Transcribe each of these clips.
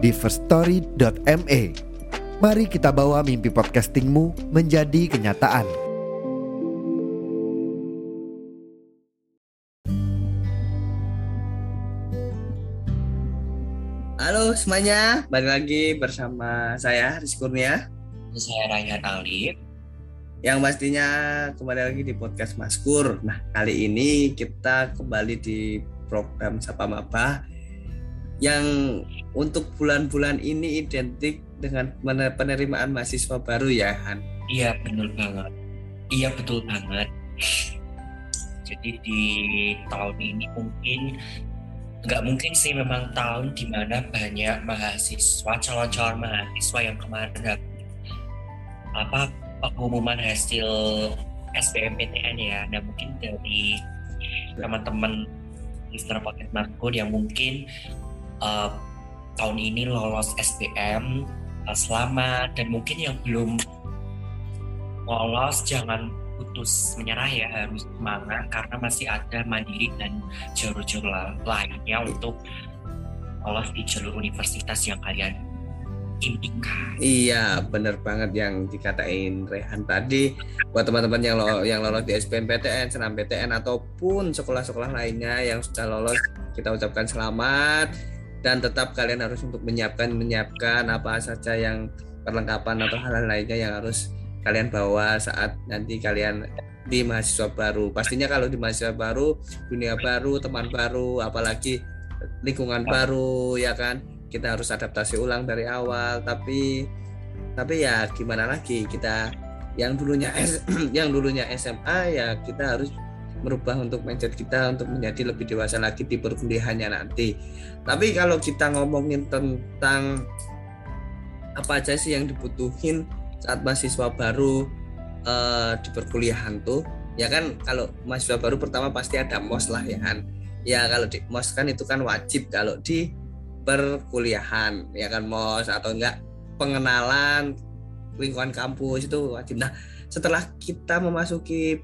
di firststory.me. Mari kita bawa mimpi podcastingmu menjadi kenyataan. Halo semuanya, balik lagi bersama saya Rizky Kurnia Saya Rayhan Alif. yang pastinya kembali lagi di podcast Maskur. Nah, kali ini kita kembali di program Sapa Maba yang untuk bulan-bulan ini identik dengan penerimaan mahasiswa baru ya, Han. Iya betul banget. Iya betul banget. Jadi di tahun ini mungkin nggak mungkin sih memang tahun di mana banyak mahasiswa calon-calon mahasiswa yang kemarin apa pengumuman hasil SBMPTN ya. Nah mungkin dari teman-teman listener podcast Markur yang mungkin uh, tahun ini lolos SBM uh, selamat dan mungkin yang belum lolos jangan putus menyerah ya harus semangat karena masih ada mandiri dan jalur-jalur la- lainnya untuk lolos di jalur universitas yang kalian impikan. Iya, bener banget yang dikatain Rehan tadi. Buat teman-teman yang lo, yang lolos di SBMPTN, SNMPTN ataupun sekolah-sekolah lainnya yang sudah lolos, kita ucapkan selamat dan tetap kalian harus untuk menyiapkan menyiapkan apa saja yang perlengkapan atau hal-hal lainnya yang harus kalian bawa saat nanti kalian di mahasiswa baru. Pastinya kalau di mahasiswa baru, dunia baru, teman baru, apalagi lingkungan baru ya kan? Kita harus adaptasi ulang dari awal. Tapi tapi ya gimana lagi? Kita yang dulunya yang dulunya SMA ya kita harus merubah untuk mindset kita untuk menjadi lebih dewasa lagi di perkuliahannya nanti. Tapi kalau kita ngomongin tentang apa aja sih yang dibutuhin saat mahasiswa baru eh, di perkuliahan tuh ya kan kalau mahasiswa baru pertama pasti ada mos lah ya kan. Ya kalau di mos kan itu kan wajib kalau di perkuliahan ya kan mos atau enggak pengenalan lingkungan kampus itu wajib. Nah setelah kita memasuki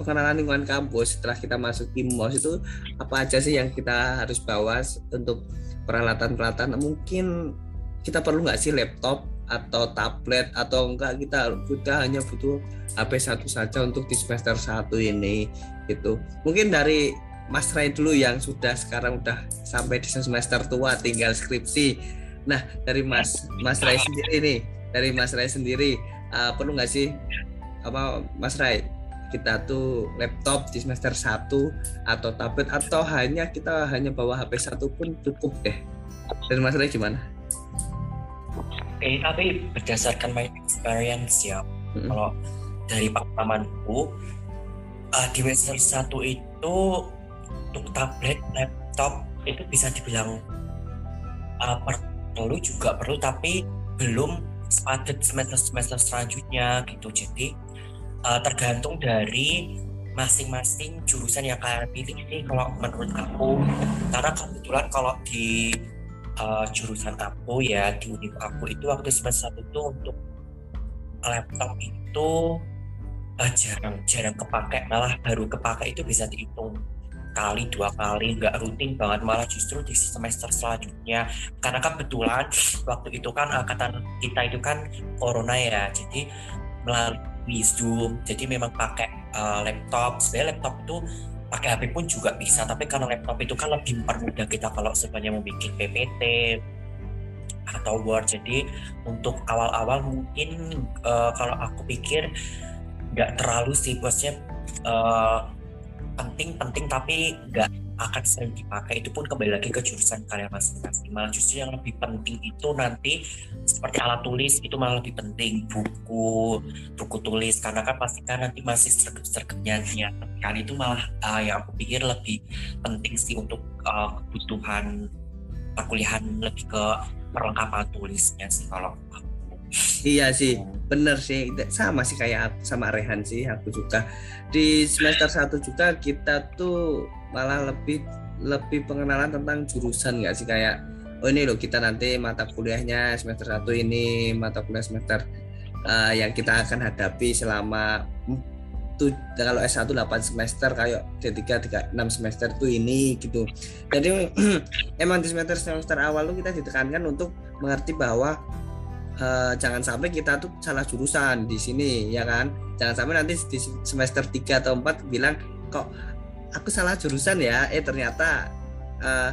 pengenalan lingkungan kampus setelah kita masuki mos itu apa aja sih yang kita harus bawa untuk peralatan-peralatan? Mungkin kita perlu nggak sih laptop atau tablet atau enggak kita kita hanya butuh HP satu saja untuk di semester satu ini gitu. Mungkin dari Mas Ray dulu yang sudah sekarang udah sampai di semester tua tinggal skripsi. Nah dari Mas Mas Ray sendiri nih, dari Mas Ray sendiri uh, perlu nggak sih apa Mas Ray kita tuh laptop di semester 1 atau tablet atau hanya kita hanya bawa HP satu pun cukup deh. Dari Mas Ray gimana? Oke, tapi berdasarkan my experience ya, Mm-mm. kalau dari pengalamanku uh, di semester satu itu untuk tablet, laptop itu bisa dibilang uh, perlu juga perlu tapi belum sepadat semester-semester selanjutnya gitu. Jadi uh, tergantung dari masing-masing jurusan yang kalian pilih. Sih kalau menurut aku. Karena kebetulan kalau di uh, jurusan aku ya di univ aku itu waktu semester satu itu untuk laptop itu uh, jarang jarang kepake. Malah baru kepake itu bisa dihitung kali dua kali. Nggak rutin banget malah justru di semester selanjutnya. Karena kebetulan waktu itu kan angkatan kita itu kan corona ya. Jadi melalui zoom. Jadi memang pakai uh, laptop. Sebenarnya laptop itu pakai HP pun juga bisa tapi karena laptop itu kan lebih mempermudah kita kalau sebenarnya mau bikin PPT atau Word. Jadi untuk awal-awal mungkin uh, kalau aku pikir nggak terlalu sih. Bosnya penting-penting tapi nggak akan sering dipakai. Itu pun kembali lagi ke jurusan kalian masing-masing. Malah justru yang lebih penting itu nanti seperti alat tulis itu malah lebih penting. Buku buku tulis. Karena kan pasti kan nanti masih sergap-sergapnya kan itu malah uh, yang aku pikir lebih penting sih untuk uh, kebutuhan perkuliahan lebih ke perlengkapan tulisnya sih kalau aku. Iya sih, bener sih. Sama sih kayak sama Rehan sih, aku juga. Di semester 1 juga kita tuh malah lebih lebih pengenalan tentang jurusan nggak sih kayak oh ini loh kita nanti mata kuliahnya semester 1 ini mata kuliah semester uh, yang kita akan hadapi selama tuh kalau S1 8 semester kayak D3 3 6 semester tuh ini gitu. Jadi emang di semester semester awal tuh kita ditekankan untuk mengerti bahwa uh, jangan sampai kita tuh salah jurusan di sini ya kan jangan sampai nanti di semester 3 atau 4 bilang kok aku salah jurusan ya. Eh ternyata uh,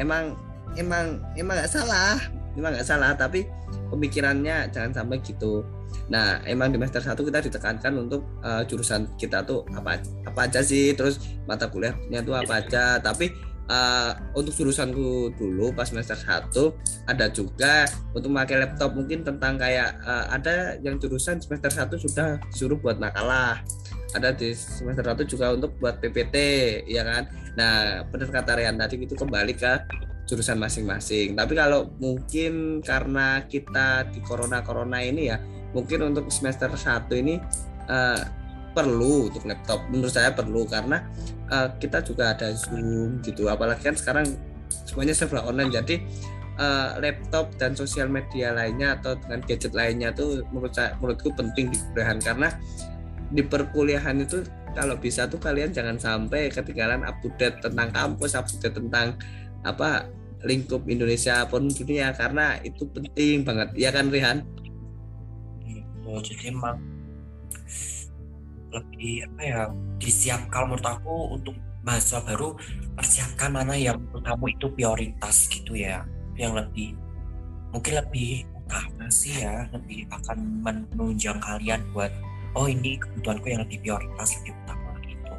emang emang emang nggak salah. Emang nggak salah tapi pemikirannya jangan sampai gitu. Nah emang di semester 1 kita ditekankan untuk uh, jurusan kita tuh apa apa aja sih? Terus mata kuliahnya tuh apa aja? Tapi uh, untuk jurusanku dulu pas semester 1 ada juga untuk memakai laptop. Mungkin tentang kayak uh, ada yang jurusan semester 1 sudah disuruh buat makalah ada di semester 1 juga untuk buat PPT ya kan? Nah benar kata Rian tadi itu kembali ke jurusan masing-masing. Tapi kalau mungkin karena kita di corona-corona ini ya mungkin untuk semester 1 ini uh, perlu untuk laptop. Menurut saya perlu karena uh, kita juga ada zoom gitu. Apalagi kan sekarang semuanya serba online. Jadi uh, laptop dan sosial media lainnya atau dengan gadget lainnya tuh menurut saya menurutku penting di kuliahan karena di perkuliahan itu kalau bisa tuh kalian jangan sampai ketinggalan up to date tentang kampus up to date tentang apa lingkup Indonesia pun dunia karena itu penting banget. Ya kan Rihan? Oh, jadi emang lebih apa ya disiapkan menurut aku untuk mahasiswa baru persiapkan mana yang menurut kamu itu prioritas gitu ya. Yang lebih mungkin lebih utama sih ya lebih akan menunjang kalian buat oh ini kebutuhanku yang lebih prioritas lebih utama gitu.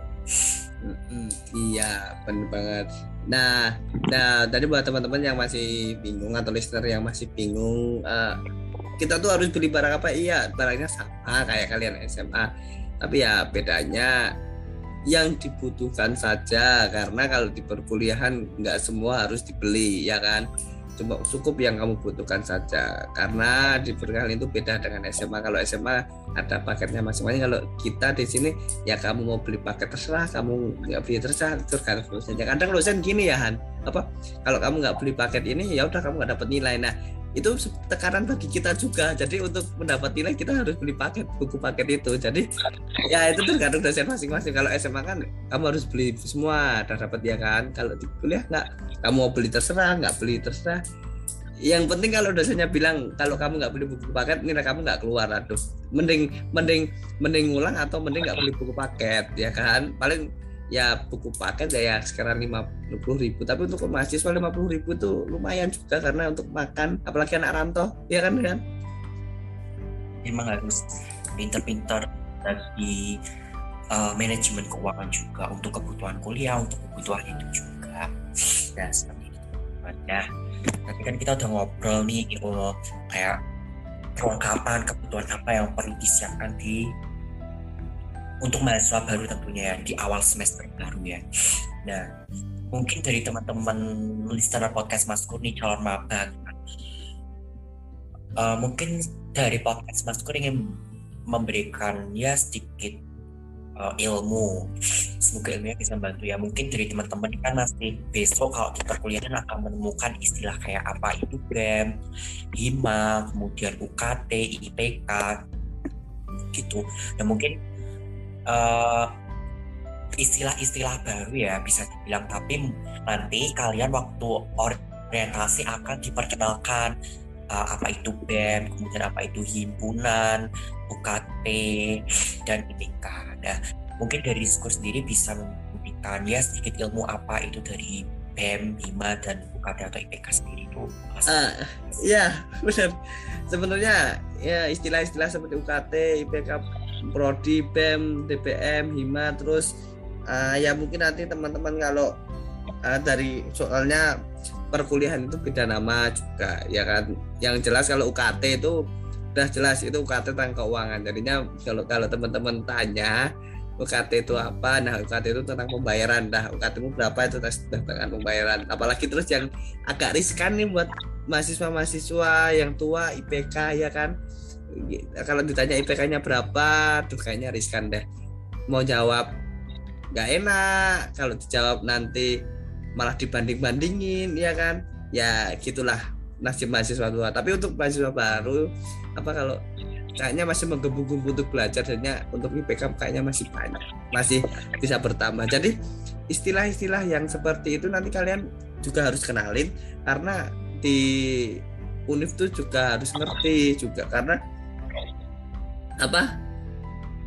Mm iya benar banget. Nah nah tadi buat teman-teman yang masih bingung atau listener yang masih bingung uh, kita tuh harus beli barang apa? Iya barangnya sama kayak kalian SMA tapi ya bedanya yang dibutuhkan saja karena kalau di perkuliahan nggak semua harus dibeli ya kan cuma cukup yang kamu butuhkan saja. Karena di perkuliahan itu beda dengan SMA kalau SMA ada paketnya masing-masing. Kalau kita di sini ya kamu mau beli paket terserah. Kamu nggak beli terserah tergantung saja kadang dosen gini ya Han. Apa? Kalau kamu nggak beli paket ini ya udah kamu nggak dapat nilai. Nah itu tekanan bagi kita juga. Jadi untuk mendapat nilai kita harus beli paket buku paket itu. Jadi ya itu tergantung dosen masing-masing. Kalau SMA kan kamu harus beli semua dan dapat ya kan? Kalau di kuliah nggak kamu mau beli terserah nggak beli terserah. Yang penting kalau dosennya bilang kalau kamu nggak beli buku paket nilai kamu nggak keluar. Aduh mending mending mending ngulang atau mending nggak beli buku paket ya kan? Paling ya buku paket ya sekarang lima puluh ribu tapi untuk mahasiswa lima puluh ribu itu lumayan juga karena untuk makan apalagi anak rantau ya kan kan emang harus pinter-pinter di uh, manajemen keuangan juga untuk kebutuhan kuliah untuk kebutuhan itu juga. Ya seperti itu nah tapi kan kita udah ngobrol nih gitu kayak perlengkapan kebutuhan apa yang perlu disiapkan di untuk mahasiswa baru tentunya ya di awal semester baru ya. Nah, mungkin dari teman-teman listener podcast Mas Kurni calon maba, uh, mungkin dari podcast Mas Kurni ingin memberikan ya sedikit uh, ilmu. Semoga ilmunya bisa membantu ya. Mungkin dari teman-teman kan masih besok kalau di perkuliahan akan menemukan istilah kayak apa itu BEM, HIMA, kemudian UKT, IPK gitu. Dan mungkin istilah istilah-istilah baru ya bisa dibilang tapi nanti kalian waktu orientasi akan diperkenalkan uh, apa itu BEM, kemudian apa itu himpunan, UKT dan IPK. Nah, mungkin dari diskurs sendiri bisa memberikan ya sedikit ilmu apa itu dari BEM, HIMA dan UKT atau IPK sendiri itu. Uh, ya, benar. Sebenarnya ya istilah-istilah seperti UKT, IPK prodi BEM DPM hima terus uh, ya mungkin nanti teman-teman kalau uh, dari soalnya perkuliahan itu beda nama juga ya kan? Yang jelas kalau UKT itu udah jelas itu UKT tentang keuangan. Jadinya kalau kalau teman-teman tanya UKT itu apa? Nah UKT itu tentang pembayaran. Dah UKT-mu berapa? Itu tentang pembayaran. Apalagi terus yang agak riskan nih buat mahasiswa-mahasiswa yang tua IPK ya kan kalau ditanya IPK-nya berapa tuh kayaknya riskan deh. Mau jawab nggak enak. Kalau dijawab nanti malah dibanding-bandingin ya kan? Ya gitulah nasib mahasiswa tua tapi untuk mahasiswa baru apa kalau kayaknya masih menggebu-gebu untuk belajar dan untuk IPK kayaknya masih banyak. Masih bisa bertambah. Jadi istilah-istilah yang seperti itu nanti kalian juga harus kenalin karena di univ tuh juga harus ngerti juga. Karena apa?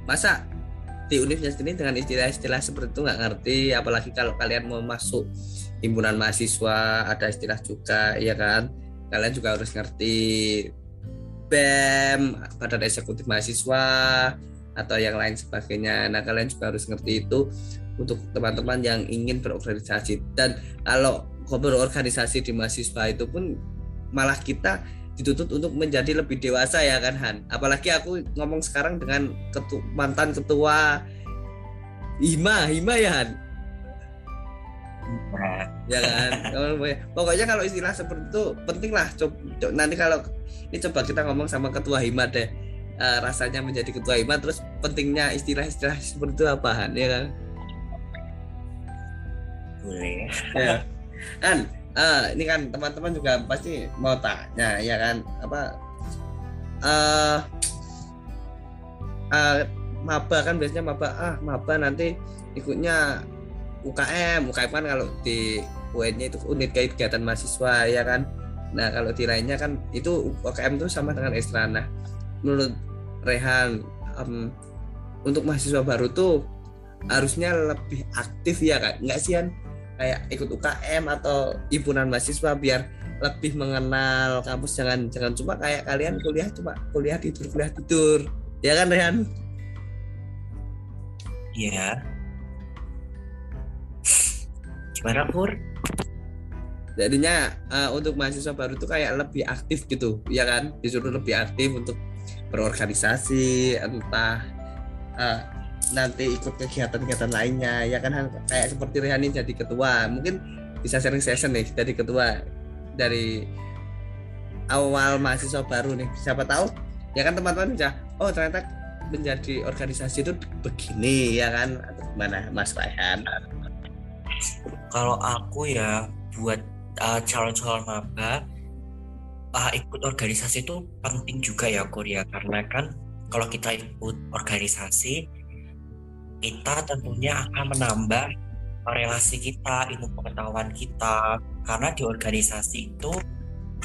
Masa di univnya sendiri dengan istilah-istilah seperti itu nggak ngerti apalagi kalau kalian mau masuk himpunan mahasiswa ada istilah juga ya kan? Kalian juga harus ngerti BEM badan eksekutif mahasiswa atau yang lain sebagainya. Nah kalian juga harus ngerti itu untuk teman-teman yang ingin berorganisasi. Dan kalau berorganisasi di mahasiswa itu pun malah kita dituntut untuk menjadi lebih dewasa ya kan Han? Apalagi aku ngomong sekarang dengan ketu mantan ketua Hima Hima ya Han? Ya kan? Pokoknya kalau istilah seperti itu penting lah. Coba, nanti kalau ini coba kita ngomong sama ketua Hima deh. Uh, rasanya menjadi ketua Hima terus pentingnya istilah-istilah seperti itu apa Han? Ya kan? Boleh. Ya. Kan uh, ini kan teman-teman juga pasti mau tanya ya kan? Apa uh, uh, maba kan biasanya maba ah maba nanti ikutnya UKM UKM kan kalau di UN-nya itu unit kegiatan mahasiswa ya kan? Nah kalau di lainnya kan itu UKM itu sama dengan Estrana. Menurut Rehan um, untuk mahasiswa baru tuh harusnya lebih aktif ya kan nggak sih kan kayak ikut UKM atau himpunan mahasiswa biar lebih mengenal kampus. Jangan jangan cuma kayak kalian kuliah cuma kuliah tidur kuliah tidur. Ya kan Rehan iya. Gimana Pur? Jadinya uh, untuk mahasiswa baru tuh kayak lebih aktif gitu ya kan? Disuruh lebih aktif untuk berorganisasi entah uh, nanti ikut kegiatan-kegiatan lainnya. Ya kan kayak seperti Rehani jadi ketua. Mungkin bisa sharing session nih jadi ketua dari awal mahasiswa baru nih. Siapa tahu ya kan teman-teman bisa oh ternyata menjadi organisasi itu begini ya kan? Atau gimana Mas Rehan kalau aku ya buat uh, calon-calon maba uh, ikut organisasi itu penting juga ya Korea karena kan kalau kita ikut organisasi kita tentunya akan menambah relasi kita, ilmu pengetahuan kita. Karena di organisasi itu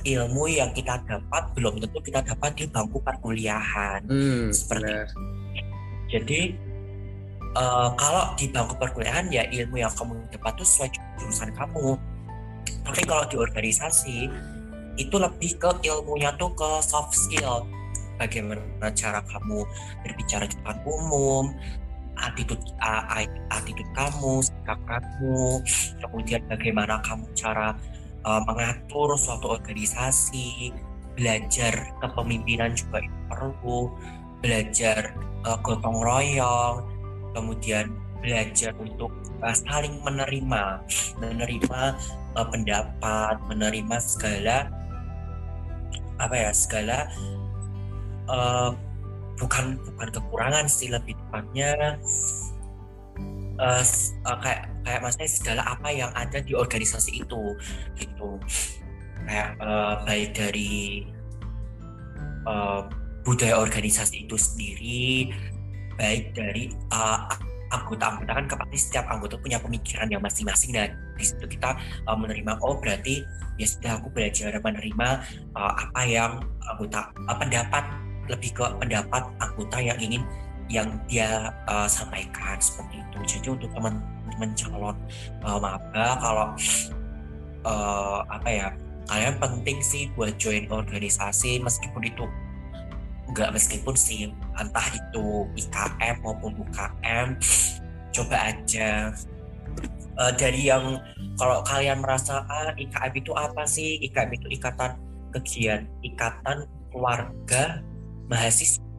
ilmu yang kita dapat belum tentu kita dapat di bangku perkuliahan. Hmm, seperti benar. Jadi uh, kalau di bangku perkuliahan ya ilmu yang kamu dapat itu sesuai jurusan kamu. Tapi kalau di organisasi itu lebih ke ilmunya tuh ke soft skill bagaimana cara kamu berbicara di depan umum, attitude uh, attitude kamu, sikap kamu, kemudian bagaimana kamu cara uh, mengatur suatu organisasi, belajar kepemimpinan juga itu perlu, belajar uh, gotong royong, kemudian belajar untuk uh, saling menerima, menerima uh, pendapat, menerima segala apa ya segala uh, bukan bukan kekurangan sih lebih tepatnya uh, uh, kayak kayak maksudnya segala apa yang ada di organisasi itu gitu. Kayak uh, baik dari uh, budaya organisasi itu sendiri baik dari uh, anggota-anggota kan pasti setiap anggota punya pemikiran yang masing-masing. Dan di situ kita uh, menerima oh berarti ya sudah aku belajar menerima uh, apa yang anggota uh, pendapat lebih ke pendapat anggota yang ingin yang dia uh, sampaikan seperti itu. Jadi untuk teman-teman calon uh, maba kalau uh, apa ya kalian penting sih buat join organisasi meskipun itu enggak meskipun sih entah itu IKM maupun UKM coba aja uh, dari yang kalau kalian merasa ah IKM itu apa sih IKM itu ikatan kegiatan ikatan keluarga mahasiswa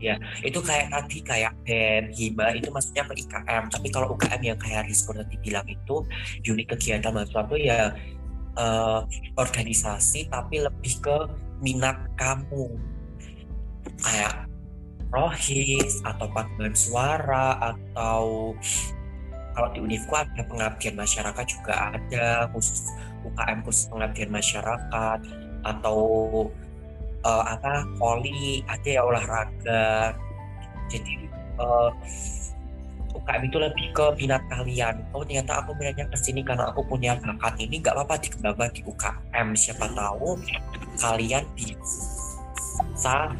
Ya, itu kayak tadi kayak BEM, HIMA itu maksudnya ke IKM. Tapi kalau UKM yang kayak Rizko tadi bilang itu unit kegiatan mahasiswa itu ya uh, organisasi tapi lebih ke minat kamu. Kayak rohis atau paduan suara atau kalau di Univku ada pengabdian masyarakat juga ada khusus UKM khusus pengabdian masyarakat atau uh, apa poli ada ya olahraga. Jadi uh, eh, UKM itu lebih ke minat kalian oh ternyata aku minatnya ke sini karena aku punya bakat ini. Nggak apa-apa dikembangkan di UKM siapa tahu kalian bisa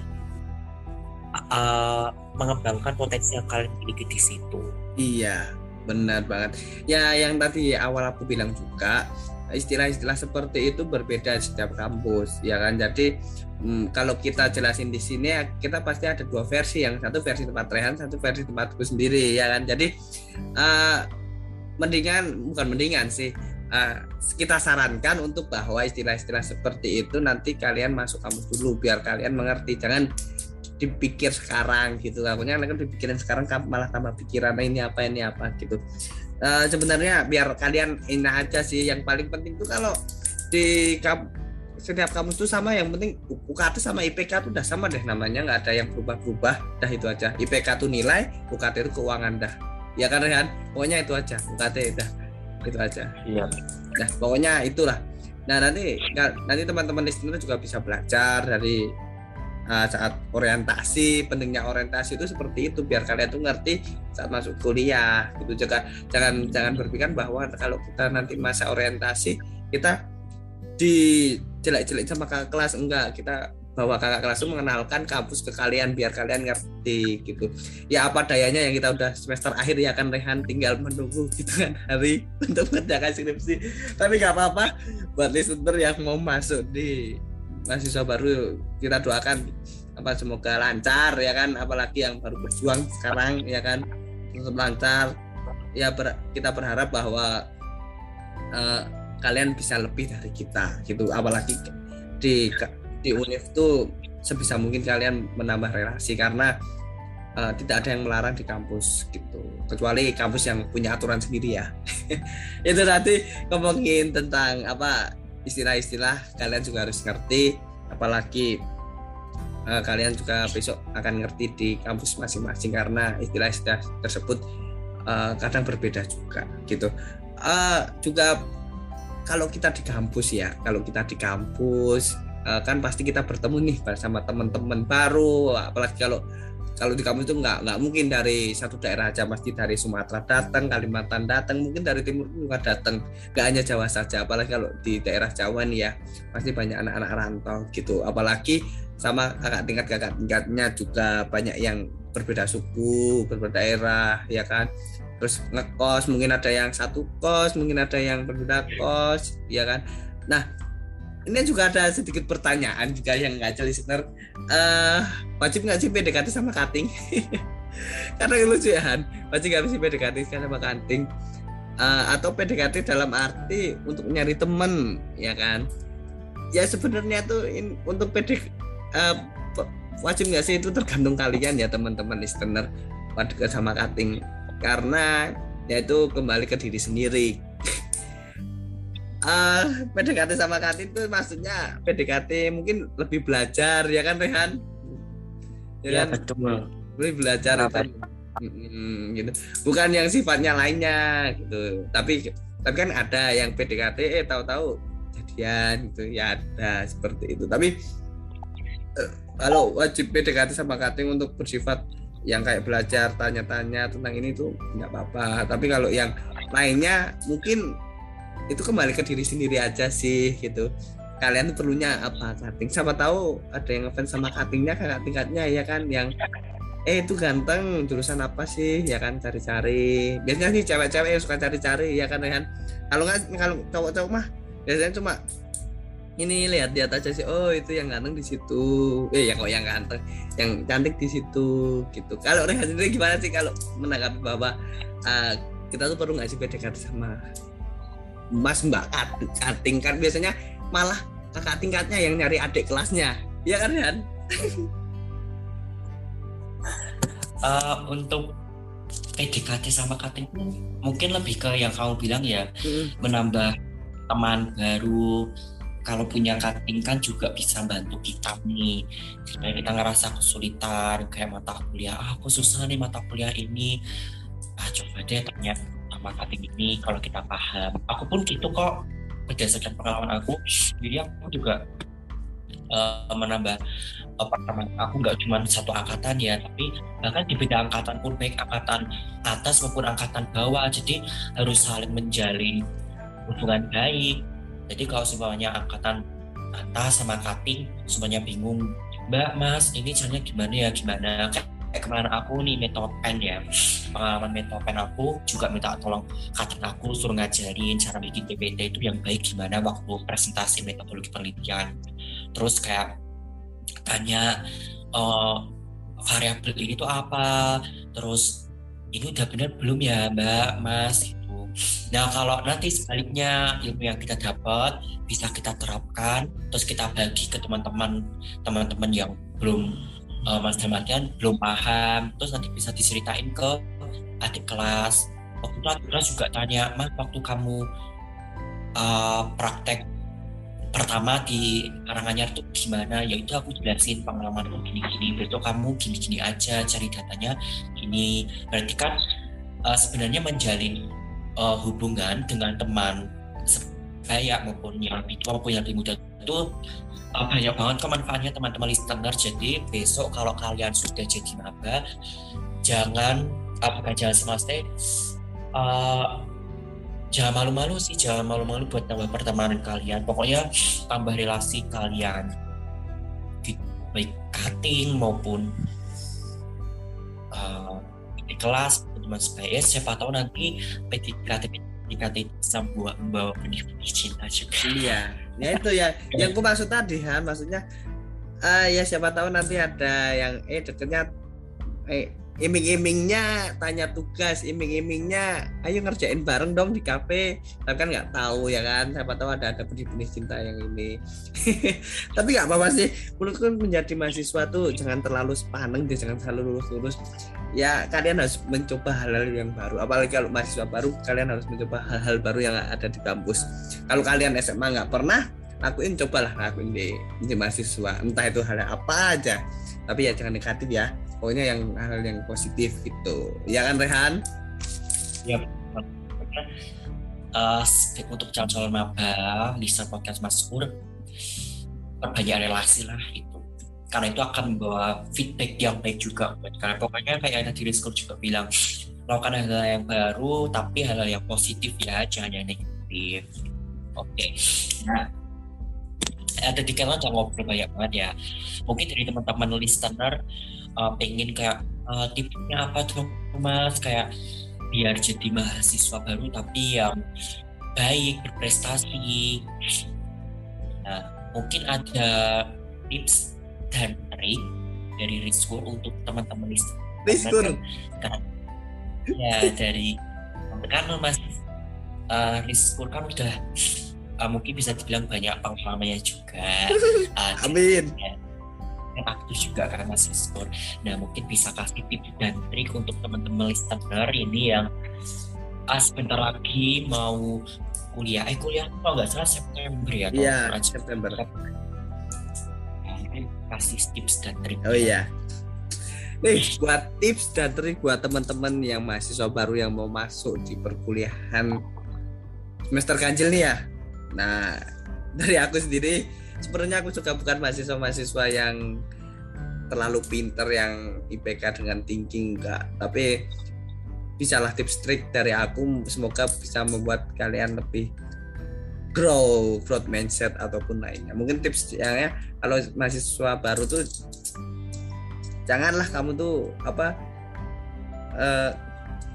uh, mengembangkan potensi yang kalian miliki di situ. Iya benar banget. Ya yang tadi awal aku bilang juga istilah-istilah seperti itu berbeda setiap kampus ya kan? Jadi hmm, kalau kita jelasin di sini ya, kita pasti ada dua versi yang satu versi tempat Rehan satu versi tempatku sendiri ya kan? Jadi uh, mendingan bukan mendingan sih uh, kita sarankan untuk bahwa istilah-istilah seperti itu nanti kalian masuk kampus dulu biar kalian mengerti. Jangan dipikir sekarang gitu. Takutnya kan dipikirin sekarang malah tambah pikiran ini apa ini apa gitu. Uh, sebenarnya biar kalian ini aja sih. Yang paling penting tuh kalau di setiap kamus tuh sama yang penting UKT sama IPK tuh udah sama deh namanya nggak ada yang berubah-berubah dah itu aja. IPK tuh nilai UKT itu keuangan dah. Ya kan Rehan? Pokoknya itu aja UKT dah itu aja. Iya. Nah pokoknya itulah. Nah nanti nanti teman-teman di sini juga bisa belajar dari uh, saat orientasi pentingnya orientasi itu seperti itu biar kalian tuh ngerti saat masuk kuliah gitu. Juga jangan jangan berpikir bahwa kalau kita nanti masa orientasi kita di jelek-jelek sama kakak kelas enggak. Kita bahwa kakak kelas itu mengenalkan kampus ke kalian biar kalian ngerti gitu. Ya apa dayanya yang kita udah semester akhir ya kan Rehan? Tinggal menunggu gitu kan hari untuk mengerjakan skripsi. Tapi nggak apa-apa buat listener yang mau masuk di mahasiswa baru kita doakan apa semoga lancar ya kan? Apalagi yang baru berjuang sekarang ya kan? Tetap lancar. Ya ber, kita berharap bahwa uh, kalian bisa lebih dari kita gitu. Apalagi di di univ tuh sebisa mungkin kalian menambah relasi karena uh, tidak ada yang melarang di kampus gitu. Kecuali kampus yang punya aturan sendiri ya. Itu nanti ngomongin tentang apa istilah-istilah kalian juga harus ngerti. Apalagi uh, kalian juga besok akan ngerti di kampus masing-masing karena istilah-istilah tersebut uh, kadang berbeda juga gitu. Uh, juga kalau kita di kampus ya kalau kita di kampus uh, kan pasti kita bertemu nih bersama teman-teman baru. Apalagi kalau kalau di kampus itu nggak nggak mungkin dari satu daerah aja pasti dari Sumatera datang Kalimantan datang mungkin dari timur juga datang. Nggak hanya Jawa saja apalagi kalau di daerah Jawa nih ya pasti banyak anak-anak rantau gitu. Apalagi sama kakak tingkat kakak tingkatnya juga banyak yang berbeda suku berbeda daerah ya kan terus ngekos mungkin ada yang satu kos mungkin ada yang berbeda kos ya kan? Nah ini juga ada sedikit pertanyaan juga yang nggak listener uh, wajib nggak sih PDKT sama cutting? Karena lucu ya Han. Wajib nggak sih PDKT sama cutting? Uh, atau PDKT dalam arti untuk nyari temen ya kan? Ya sebenarnya tuh in, untuk PD uh, eh, wajib nggak sih? Itu tergantung kalian ya teman-teman listener. Pada sama cutting karena yaitu kembali ke diri sendiri. Uh, PDKT sama Katin itu maksudnya PDKT mungkin lebih belajar ya kan Rehan? Ya, ya kan? betul. Lebih belajar itu hmm, gitu. Bukan yang sifatnya lainnya gitu. Tapi tapi kan ada yang PDKT eh tahu-tahu jadian gitu. Ya ada seperti itu. Tapi uh, kalau wajib PDKT sama Katin untuk bersifat yang kayak belajar tanya-tanya tentang ini tuh nggak apa-apa. Tapi kalau yang lainnya mungkin itu kembali ke diri sendiri aja sih gitu. Kalian tuh perlunya apa? Cutting. Siapa tahu ada yang ngefans sama cuttingnya kakak tingkatnya ya kan? Yang eh itu ganteng jurusan apa sih? Ya kan cari-cari. Biasanya sih cewek-cewek yang suka cari-cari ya kan kan kalau nggak kalau cowok-cowok mah biasanya cuma ini lihat lihat aja sih oh itu yang ganteng di situ. Eh yang kok yang ganteng yang cantik di situ gitu. Kalau Rehan sendiri gimana sih kalau menanggapi bahwa uh, kita tuh perlu nggak sih PDKT sama mas mbak cutting kan biasanya malah kakak tingkatnya yang nyari adik kelasnya. Ya kan kan uh, untuk PDKT sama cutting mungkin lebih ke yang kamu bilang ya Mm-mm. menambah teman baru kalau punya cutting kan juga bisa bantu kita nih. Supaya kita ngerasa kesulitan kayak mata kuliah ah aku susah nih mata kuliah ini? Ah coba deh tanya sama cutting ini kalau kita paham. Aku pun gitu kok berdasarkan pengalaman aku. Jadi aku juga eh, menambah eh, pertemanan aku nggak cuma satu angkatan ya tapi bahkan di beda angkatan pun baik angkatan atas maupun angkatan bawah. Jadi harus saling menjalin hubungan baik jadi kalau semuanya angkatan atas sama cutting semuanya bingung. Mbak mas ini caranya gimana ya? Gimana? Kayak kemarin aku nih metopen ya. Pengalaman metopen aku juga minta tolong cutting aku suruh ngajarin cara bikin PPT itu yang baik gimana waktu presentasi metodologi penelitian. Terus kayak tanya eh, variabel ini tuh apa? Terus ini udah benar belum ya mbak mas nah kalau nanti sebaliknya ilmu yang kita dapat bisa kita terapkan terus kita bagi ke teman-teman teman-teman yang belum uh, mas artian belum paham terus nanti bisa diceritain ke adik kelas. Waktu itu adik kelas juga tanya mas waktu kamu uh, praktek pertama di Karanganyar tuh gimana? Ya itu aku jelasin pengalamanku gini-gini besok kamu gini-gini aja cari datanya gini. Berarti kan uh, sebenarnya menjalin uh, hubungan dengan teman sebaya maupun yang lebih tua maupun yang lebih muda itu uh, banyak banget kok manfaatnya teman-teman listener. Jadi besok kalau kalian sudah jadi maba jangan bukan jangan semesta uh, jangan malu-malu sih jangan malu-malu buat nambah pertemanan kalian. Pokoknya tambah relasi kalian baik cutting maupun uh, di kelas teman sebaya siapa tahu nanti PDKT PDKT bisa membawa membawa benih-benih cinta juga Iya, ya itu ya. Yang ku maksud tadi Han, maksudnya ah ya siapa tahu nanti ada yang eh deketnya eh iming-imingnya tanya tugas, iming-imingnya ayo ngerjain bareng dong di kafe. Tapi kan nggak tahu ya kan, siapa tahu ada ada benih-benih cinta yang ini. Tapi nggak apa-apa sih. Menurutku menjadi mahasiswa tuh jangan terlalu sepaneng, deh, jangan terlalu lurus-lurus. Ya kalian harus mencoba hal-hal yang baru. Apalagi kalau mahasiswa baru, kalian harus mencoba hal-hal baru yang ada di kampus. Kalau kalian SMA nggak pernah, lakuin cobalah lakuin di, di mahasiswa. Entah itu hal apa aja. Tapi ya jangan negatif ya. Pokoknya yang hal yang positif gitu. Ya kan Rehan? uh, untuk calon-calon maba listener podcast Mas Pur perbanyak relasi lah itu karena itu akan membawa feedback yang baik juga buat kalian. Pokoknya kayak di Discord juga bilang lakukan hal-hal yang baru tapi hal-hal yang positif ya jangan yang negatif. Oke. Nah ada di kalian jangan ngobrol banyak banget ya. Mungkin dari teman-teman listener uh, pengen kayak uh, tipsnya apa tuh mas? Kayak biar jadi mahasiswa baru tapi yang baik berprestasi. Nah mungkin ada tips dan trik dari Rizkur untuk teman-teman listener Rizkur. Karena, ya dari kan mas uh, Rizkur kan udah uh, mungkin bisa dibilang banyak pengalamannya juga uh, Amin. yang aktif juga kan Mas Rizkur nah mungkin bisa kasih tips dan trik untuk teman-teman listener ini yang ah, sebentar lagi mau kuliah eh kuliah kalau nggak salah September ya Iya, bulan September. Kasih tips dan trik Oh iya. Nih, buat tips dan trik buat teman-teman yang mahasiswa baru yang mau masuk di perkuliahan semester ganjil nih ya. Nah, dari aku sendiri sebenarnya aku juga bukan mahasiswa-mahasiswa yang terlalu pinter yang IPK dengan tinggi enggak, tapi bisalah tips trik dari aku semoga bisa membuat kalian lebih grow growth mindset ataupun lainnya. Mungkin tips yang ya kalau mahasiswa baru tuh janganlah kamu tuh apa eh,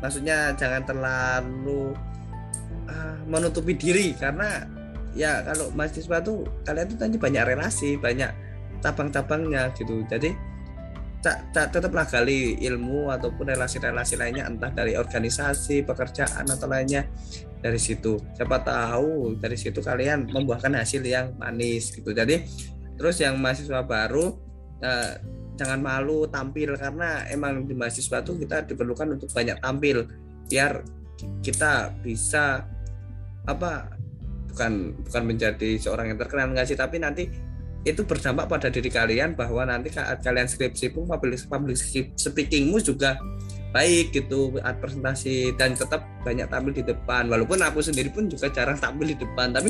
maksudnya jangan terlalu ah, menutupi diri karena ya kalau mahasiswa tuh kalian tuh tanya banyak relasi banyak cabang-cabangnya gitu jadi ta- tetaplah gali ilmu ataupun relasi-relasi lainnya entah dari organisasi pekerjaan atau lainnya. Dari situ siapa tahu dari situ kalian membuahkan hasil yang manis gitu. Jadi terus yang mahasiswa baru eh, jangan malu tampil karena emang di mahasiswa tuh kita diperlukan untuk banyak tampil biar kita bisa apa bukan bukan menjadi seorang yang terkenal nggak sih tapi nanti itu berdampak pada diri kalian bahwa nanti saat kalian skripsi pun public, public speakingmu juga baik gitu saat presentasi dan tetap banyak tampil di depan. Walaupun aku sendiri pun juga jarang tampil di depan tapi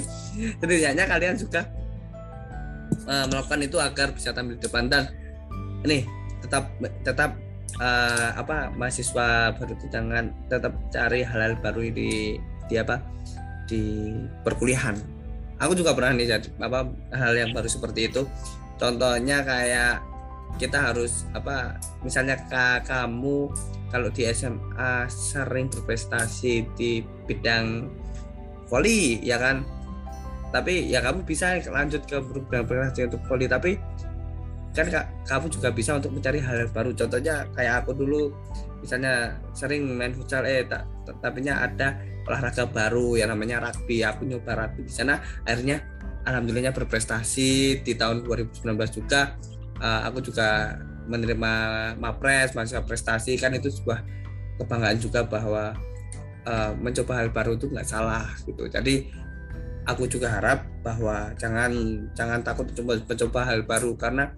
setidaknya kalian juga uh, melakukan itu agar bisa tampil di depan. Dan ini tetap tetap uh, apa mahasiswa baru itu jangan tetap cari hal-hal baru di di apa di perkuliahan aku juga pernah nih jadi apa hal yang baru seperti itu. Contohnya kayak kita harus apa misalnya kamu kalau di SMA sering berprestasi di bidang voli ya kan? Tapi ya kamu bisa lanjut ke program prestasi untuk voli tapi kan kamu juga bisa untuk mencari hal, baru. Contohnya kayak aku dulu misalnya sering main futsal eh tak tapi ada olahraga baru yang namanya rugby. Aku nyoba rugby di sana. Akhirnya alhamdulillahnya berprestasi di tahun 2019 juga. Uh, aku juga menerima mapres mahasiswa prestasi. Kan itu sebuah kebanggaan juga bahwa uh, mencoba hal baru itu nggak salah gitu. Jadi aku juga harap bahwa jangan jangan takut mencoba mencoba hal baru. Karena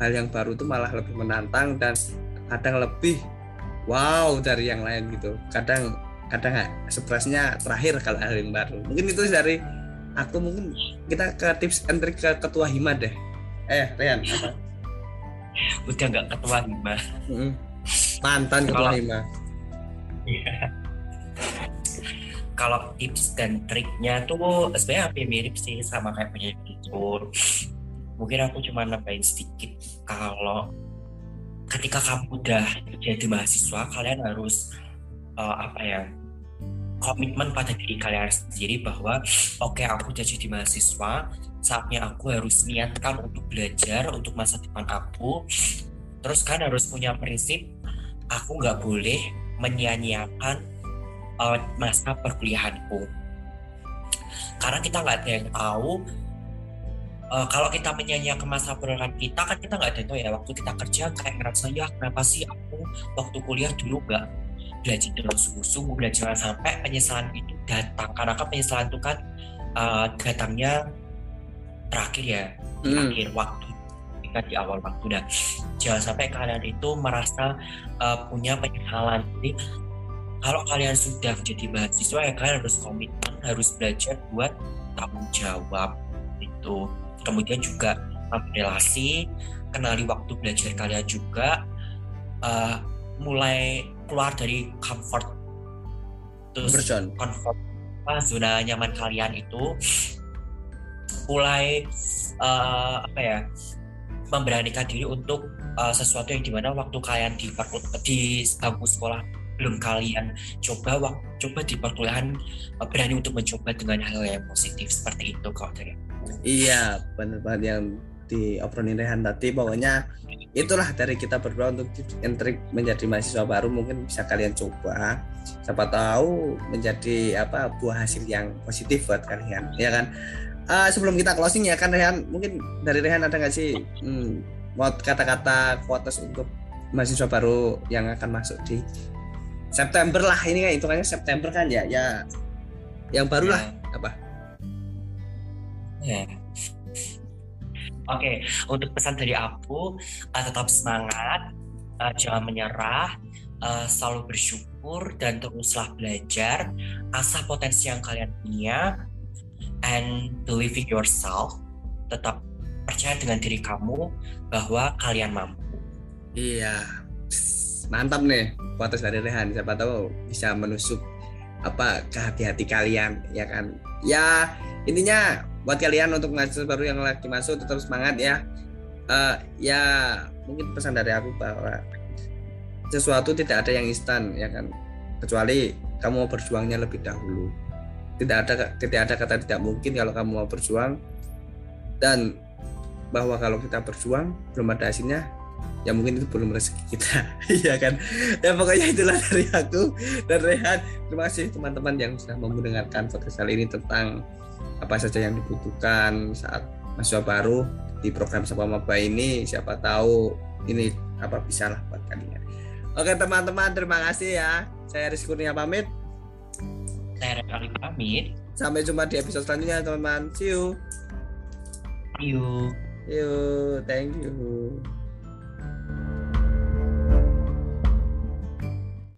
hal yang baru itu malah lebih menantang dan kadang lebih wow dari yang lain gitu. Kadang kadang stresnya terakhir kalau hal yang baru. Mungkin itu dari aku mungkin kita ke tips and trick ke ketua hima deh. Eh Rian apa? Udah nggak ketua hima. Mantan ketua kalau, hima. Iya. kalau tips dan triknya tuh sebenarnya hampir mirip sih sama kayak punya itu mungkin aku cuma nambahin sedikit kalau ketika kamu udah jadi mahasiswa kalian harus uh, apa ya komitmen pada diri kalian sendiri bahwa oke okay, aku udah jadi mahasiswa saatnya aku harus niatkan untuk belajar untuk masa depan aku. Terus kan harus punya prinsip aku nggak boleh menyia-nyiakan uh, masa perkuliahanku. Karena kita nggak yang tahu uh, kalau kita menyanyi ke masa perkuliahan kita kan kita nggak ada tahu ya. Waktu kita kerja kayak ngerasa ya kenapa sih aku waktu kuliah dulu nggak belajar dengan sungguh-sungguh belajar sampai penyesalan itu datang? Karena kan penyesalan itu kan uh, datangnya terakhir ya hmm. terakhir waktu kita di awal waktu. Dan jangan sampai kalian itu merasa uh, punya penyesalan. Jadi kalau kalian sudah jadi mahasiswa ya kalian harus komitmen harus belajar buat tanggung jawab itu kemudian juga relasi kenali waktu belajar kalian juga uh, mulai keluar dari comfort terus comfort apa, zona nyaman kalian itu mulai uh, apa ya memberanikan diri untuk uh, sesuatu yang di mana waktu kalian di di bangku sekolah belum kalian coba waktu coba di perkuliahan uh, berani untuk mencoba dengan hal yang positif seperti itu kok dari Iya, benar banget yang di obrolin Rehan tadi pokoknya itulah dari kita berdua untuk entrik menjadi mahasiswa baru mungkin bisa kalian coba. Siapa tahu menjadi apa buah hasil yang positif buat kalian ya kan? Uh, sebelum kita closing ya kan Rehan mungkin dari Rehan ada nggak sih hmm, kata-kata kuotas untuk mahasiswa baru yang akan masuk di September lah? Ini kan hitungannya September kan ya? Ya yang baru lah ya. apa Ya. Oke, okay, untuk pesan dari aku uh, tetap semangat, uh, jangan menyerah, uh, selalu bersyukur dan teruslah belajar, asah potensi yang kalian punya, and believe in yourself. Tetap percaya dengan diri kamu bahwa kalian mampu. Iya, mantap nih potensi dari Rehan. Siapa tahu bisa menusuk apa ke hati-hati kalian, ya kan? Ya intinya buat kalian untuk mahasiswa baru yang lagi masuk tetap semangat ya. Uh, ya mungkin pesan dari aku bahwa sesuatu tidak ada yang instan ya kan? Kecuali kamu mau berjuangnya lebih dahulu. Tidak ada tidak ada kata tidak mungkin kalau kamu mau berjuang. Dan bahwa kalau kita berjuang belum ada hasilnya ya mungkin itu belum rezeki kita. Ya kan? Ya pokoknya itulah dari aku dan Rehan. Terima kasih teman-teman yang sudah mendengarkan podcast kali ini tentang apa saja yang dibutuhkan saat mahasiswa baru di program Sapa Maba ini siapa tahu ini apa bisa lah buat kalian. Oke teman-teman terima kasih ya. Saya Rizky Kurnia pamit. Saya Rek pamit. sampai jumpa di episode selanjutnya teman-teman. See you. See you. see you. Thank you